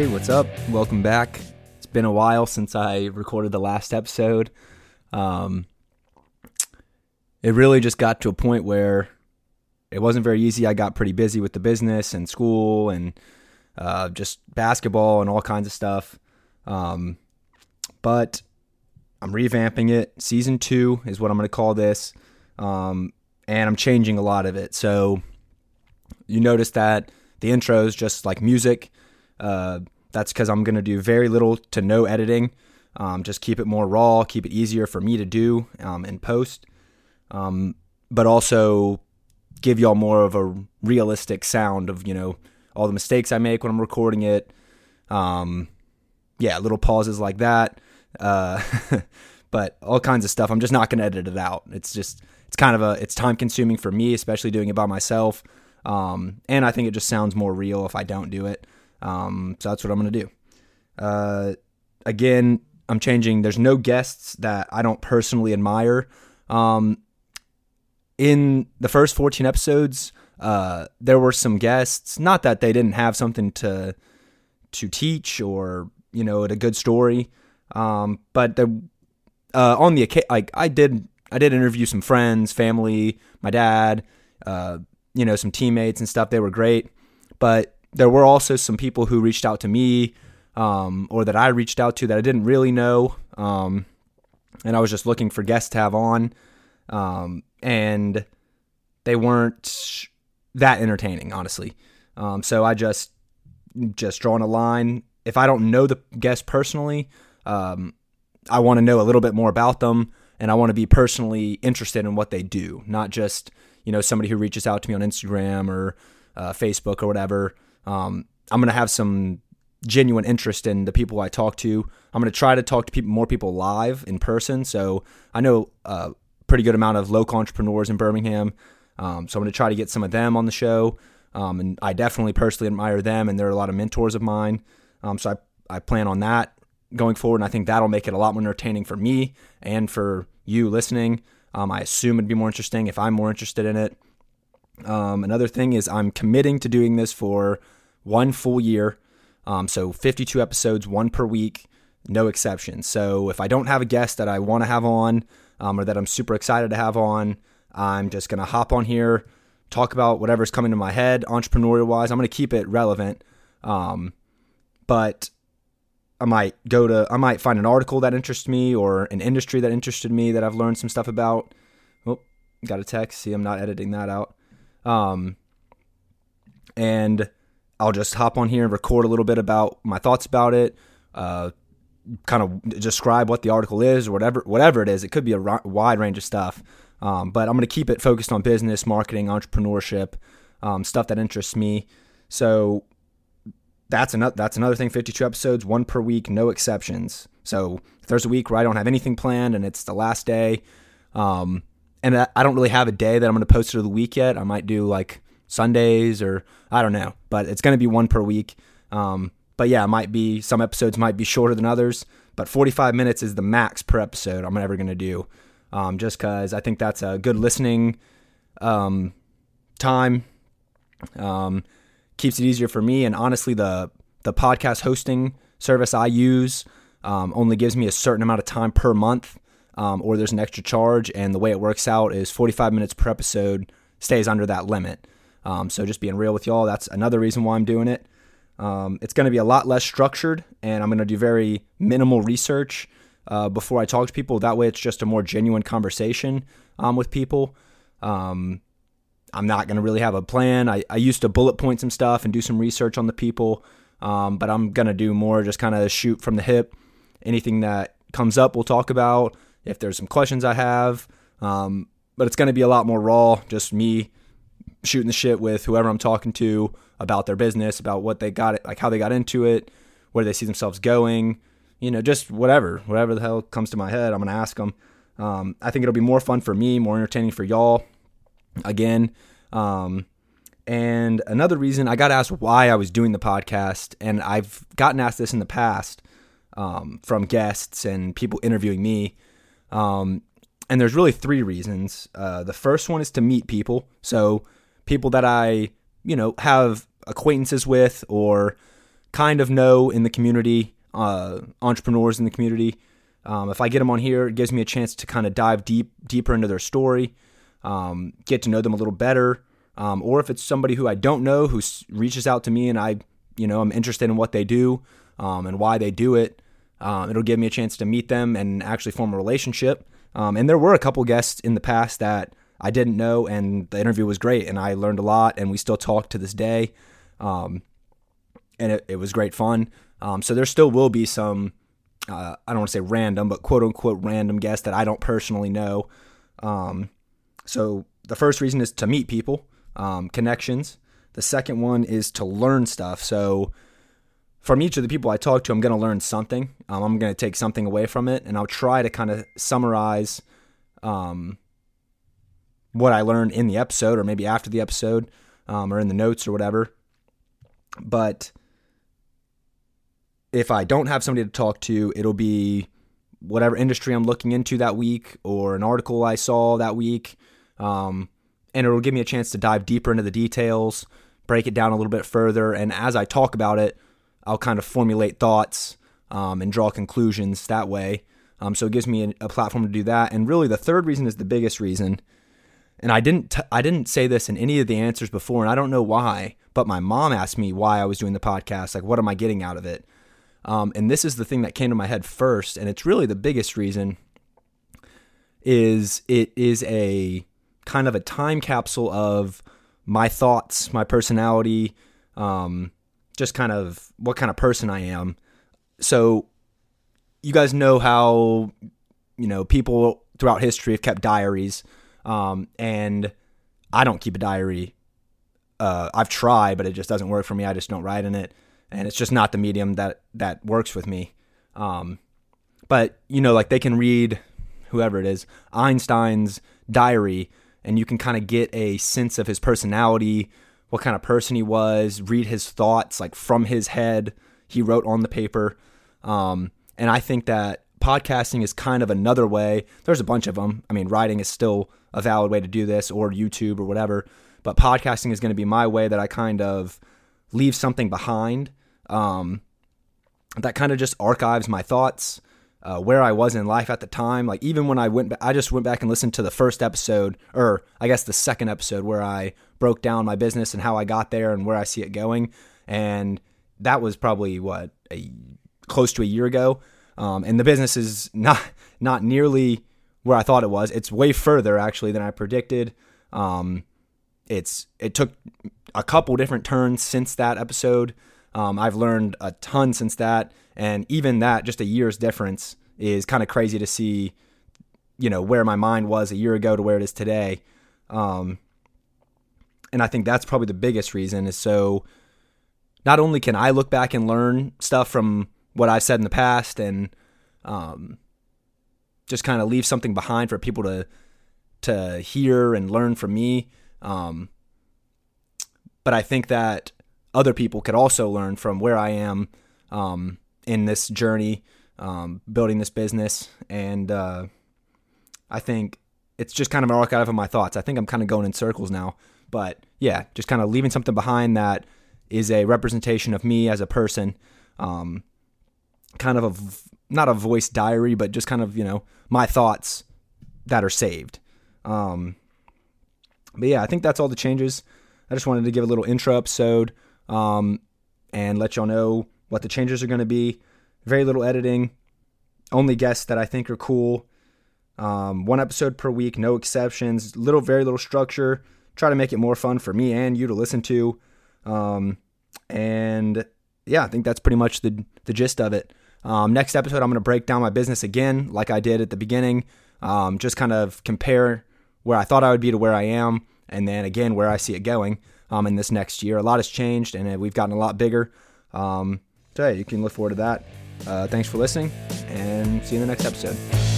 Hey, what's up? Welcome back. It's been a while since I recorded the last episode. Um, it really just got to a point where it wasn't very easy. I got pretty busy with the business and school and uh, just basketball and all kinds of stuff. Um, but I'm revamping it. Season two is what I'm going to call this. Um, and I'm changing a lot of it. So you notice that the intro is just like music. Uh, that's because I'm going to do very little to no editing. Um, just keep it more raw, keep it easier for me to do um, in post, um, but also give y'all more of a realistic sound of you know all the mistakes I make when I'm recording it. Um, yeah, little pauses like that, uh, but all kinds of stuff. I'm just not going to edit it out. It's just it's kind of a it's time consuming for me, especially doing it by myself. Um, and I think it just sounds more real if I don't do it. Um, so that's what I'm going to do. Uh, again, I'm changing. There's no guests that I don't personally admire. Um, in the first 14 episodes, uh, there were some guests. Not that they didn't have something to to teach or you know a good story, um, but the, uh, on the occasion like I did I did interview some friends, family, my dad, uh, you know, some teammates and stuff. They were great, but there were also some people who reached out to me um, or that I reached out to that I didn't really know. Um, and I was just looking for guests to have on. Um, and they weren't that entertaining, honestly. Um, so I just just drawn a line. If I don't know the guest personally, um, I want to know a little bit more about them, and I want to be personally interested in what they do, not just you know somebody who reaches out to me on Instagram or uh, Facebook or whatever. Um, I'm gonna have some genuine interest in the people I talk to. I'm gonna try to talk to people, more people live in person. So I know a pretty good amount of local entrepreneurs in Birmingham. Um, so I'm gonna try to get some of them on the show. Um, and I definitely personally admire them, and they're a lot of mentors of mine. Um, so I I plan on that going forward, and I think that'll make it a lot more entertaining for me and for you listening. Um, I assume it'd be more interesting if I'm more interested in it. Um, another thing is I'm committing to doing this for one full year. Um, so 52 episodes, one per week, no exceptions. So if I don't have a guest that I want to have on um, or that I'm super excited to have on, I'm just going to hop on here, talk about whatever's coming to my head, entrepreneurial wise. I'm going to keep it relevant. Um, but I might go to, I might find an article that interests me or an industry that interested me that I've learned some stuff about. Oh, got a text. See, I'm not editing that out. Um, and I'll just hop on here and record a little bit about my thoughts about it. Uh, kind of describe what the article is or whatever whatever it is. It could be a wide range of stuff. Um, but I'm going to keep it focused on business, marketing, entrepreneurship, um, stuff that interests me. So that's another that's another thing. 52 episodes, one per week, no exceptions. So if there's a week where I don't have anything planned and it's the last day, um, and I don't really have a day that I'm going to post it of the week yet. I might do like Sundays or I don't know, but it's going to be one per week. Um, but yeah, it might be some episodes might be shorter than others, but 45 minutes is the max per episode I'm ever going to do. Um, just because I think that's a good listening um, time. Um, keeps it easier for me. And honestly, the the podcast hosting service I use um, only gives me a certain amount of time per month, um, or there's an extra charge. And the way it works out is 45 minutes per episode stays under that limit. Um, so just being real with y'all, that's another reason why I'm doing it. Um, it's going to be a lot less structured, and I'm going to do very minimal research uh, before I talk to people. That way, it's just a more genuine conversation um, with people. Um, I'm not going to really have a plan. I, I used to bullet point some stuff and do some research on the people, um, but I'm going to do more just kind of shoot from the hip. Anything that comes up, we'll talk about. If there's some questions I have, um, but it's going to be a lot more raw, just me shooting the shit with whoever I'm talking to about their business, about what they got, like how they got into it, where they see themselves going, you know, just whatever, whatever the hell comes to my head, I'm going to ask them. Um, I think it'll be more fun for me, more entertaining for y'all again. Um, and another reason I got asked why I was doing the podcast, and I've gotten asked this in the past um, from guests and people interviewing me. Um, and there's really three reasons. Uh, the first one is to meet people. So, people that I, you know, have acquaintances with or kind of know in the community, uh, entrepreneurs in the community. Um, if I get them on here, it gives me a chance to kind of dive deep, deeper into their story, um, get to know them a little better. Um, or if it's somebody who I don't know who reaches out to me and I, you know, I'm interested in what they do um, and why they do it, um, it'll give me a chance to meet them and actually form a relationship. Um, and there were a couple guests in the past that I didn't know, and the interview was great, and I learned a lot, and we still talk to this day. Um, and it, it, was great fun. Um, so there still will be some, uh, I don't want to say random, but quote unquote random guests that I don't personally know. Um, so the first reason is to meet people, um, connections. The second one is to learn stuff. So from each of the people I talk to, I'm going to learn something. Um, I'm going to take something away from it, and I'll try to kind of summarize um, what I learned in the episode, or maybe after the episode, um, or in the notes or whatever. But if I don't have somebody to talk to, it'll be whatever industry I'm looking into that week, or an article I saw that week, um, and it'll give me a chance to dive deeper into the details, break it down a little bit further, and as I talk about it I'll kind of formulate thoughts um, and draw conclusions that way. Um, so it gives me a, a, platform to do that. And really, the third reason is the biggest reason. And I didn't t- I didn't say this in any of the answers before, and I don't know why. But my mom asked me why I was doing the podcast. Like, what am I getting out of it? Um, and this is the thing that came to my head first, and it's really the biggest reason. Is it is a kind of a time capsule of my thoughts, my personality, um, just kind of what kind of person I am. So you guys know how you know people throughout history have kept diaries, um, and I don't keep a diary. Uh, I've tried, but it just doesn't work for me. I just don't write in it, and it's just not the medium that that works with me. Um, but you know, like they can read whoever it is Einstein's diary, and you can kind of get a sense of his personality, what kind of person he was, read his thoughts like from his head. He wrote on the paper. Um, and I think that podcasting is kind of another way. There's a bunch of them. I mean, writing is still a valid way to do this, or YouTube or whatever. But podcasting is going to be my way that I kind of leave something behind um, that kind of just archives my thoughts uh, where I was in life at the time. Like even when I went, I just went back and listened to the first episode, or I guess the second episode, where I broke down my business and how I got there and where I see it going. And that was probably what a close to a year ago. Um, and the business is not not nearly where I thought it was. It's way further actually than I predicted. Um, it's it took a couple different turns since that episode. Um, I've learned a ton since that, and even that, just a year's difference, is kind of crazy to see. You know where my mind was a year ago to where it is today, um, and I think that's probably the biggest reason. Is so not only can I look back and learn stuff from what I've said in the past, and um, just kind of leave something behind for people to to hear and learn from me. Um, but I think that other people could also learn from where I am um, in this journey, um, building this business. And uh, I think it's just kind of an archive of my thoughts. I think I'm kind of going in circles now. But yeah, just kind of leaving something behind that is a representation of me as a person. Um, kind of a, not a voice diary, but just kind of, you know, my thoughts that are saved. Um, but yeah, I think that's all the changes. I just wanted to give a little intro episode um, and let y'all know what the changes are going to be. Very little editing, only guests that I think are cool. Um, one episode per week, no exceptions. Little, very little structure. Try to make it more fun for me and you to listen to. Um, and yeah, I think that's pretty much the the gist of it. Um, next episode, I'm going to break down my business again, like I did at the beginning. Um, just kind of compare where I thought I would be to where I am, and then again where I see it going um, in this next year. A lot has changed, and uh, we've gotten a lot bigger. Um, so yeah, you can look forward to that. Uh, thanks for listening, and see you in the next episode.